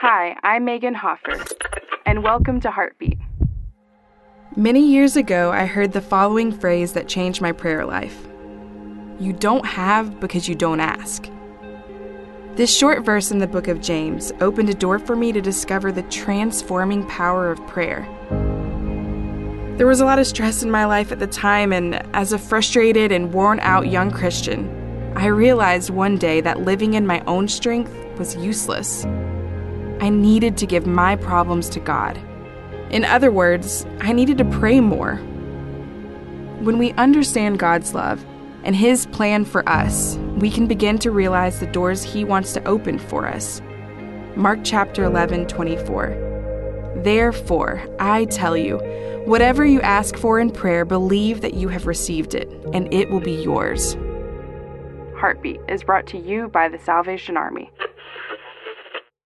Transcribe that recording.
Hi, I'm Megan Hoffer, and welcome to Heartbeat. Many years ago, I heard the following phrase that changed my prayer life You don't have because you don't ask. This short verse in the book of James opened a door for me to discover the transforming power of prayer. There was a lot of stress in my life at the time, and as a frustrated and worn out young Christian, I realized one day that living in my own strength was useless. I needed to give my problems to God. In other words, I needed to pray more. When we understand God's love and His plan for us, we can begin to realize the doors He wants to open for us. Mark chapter 11, 24. Therefore, I tell you, Whatever you ask for in prayer, believe that you have received it, and it will be yours. Heartbeat is brought to you by the Salvation Army.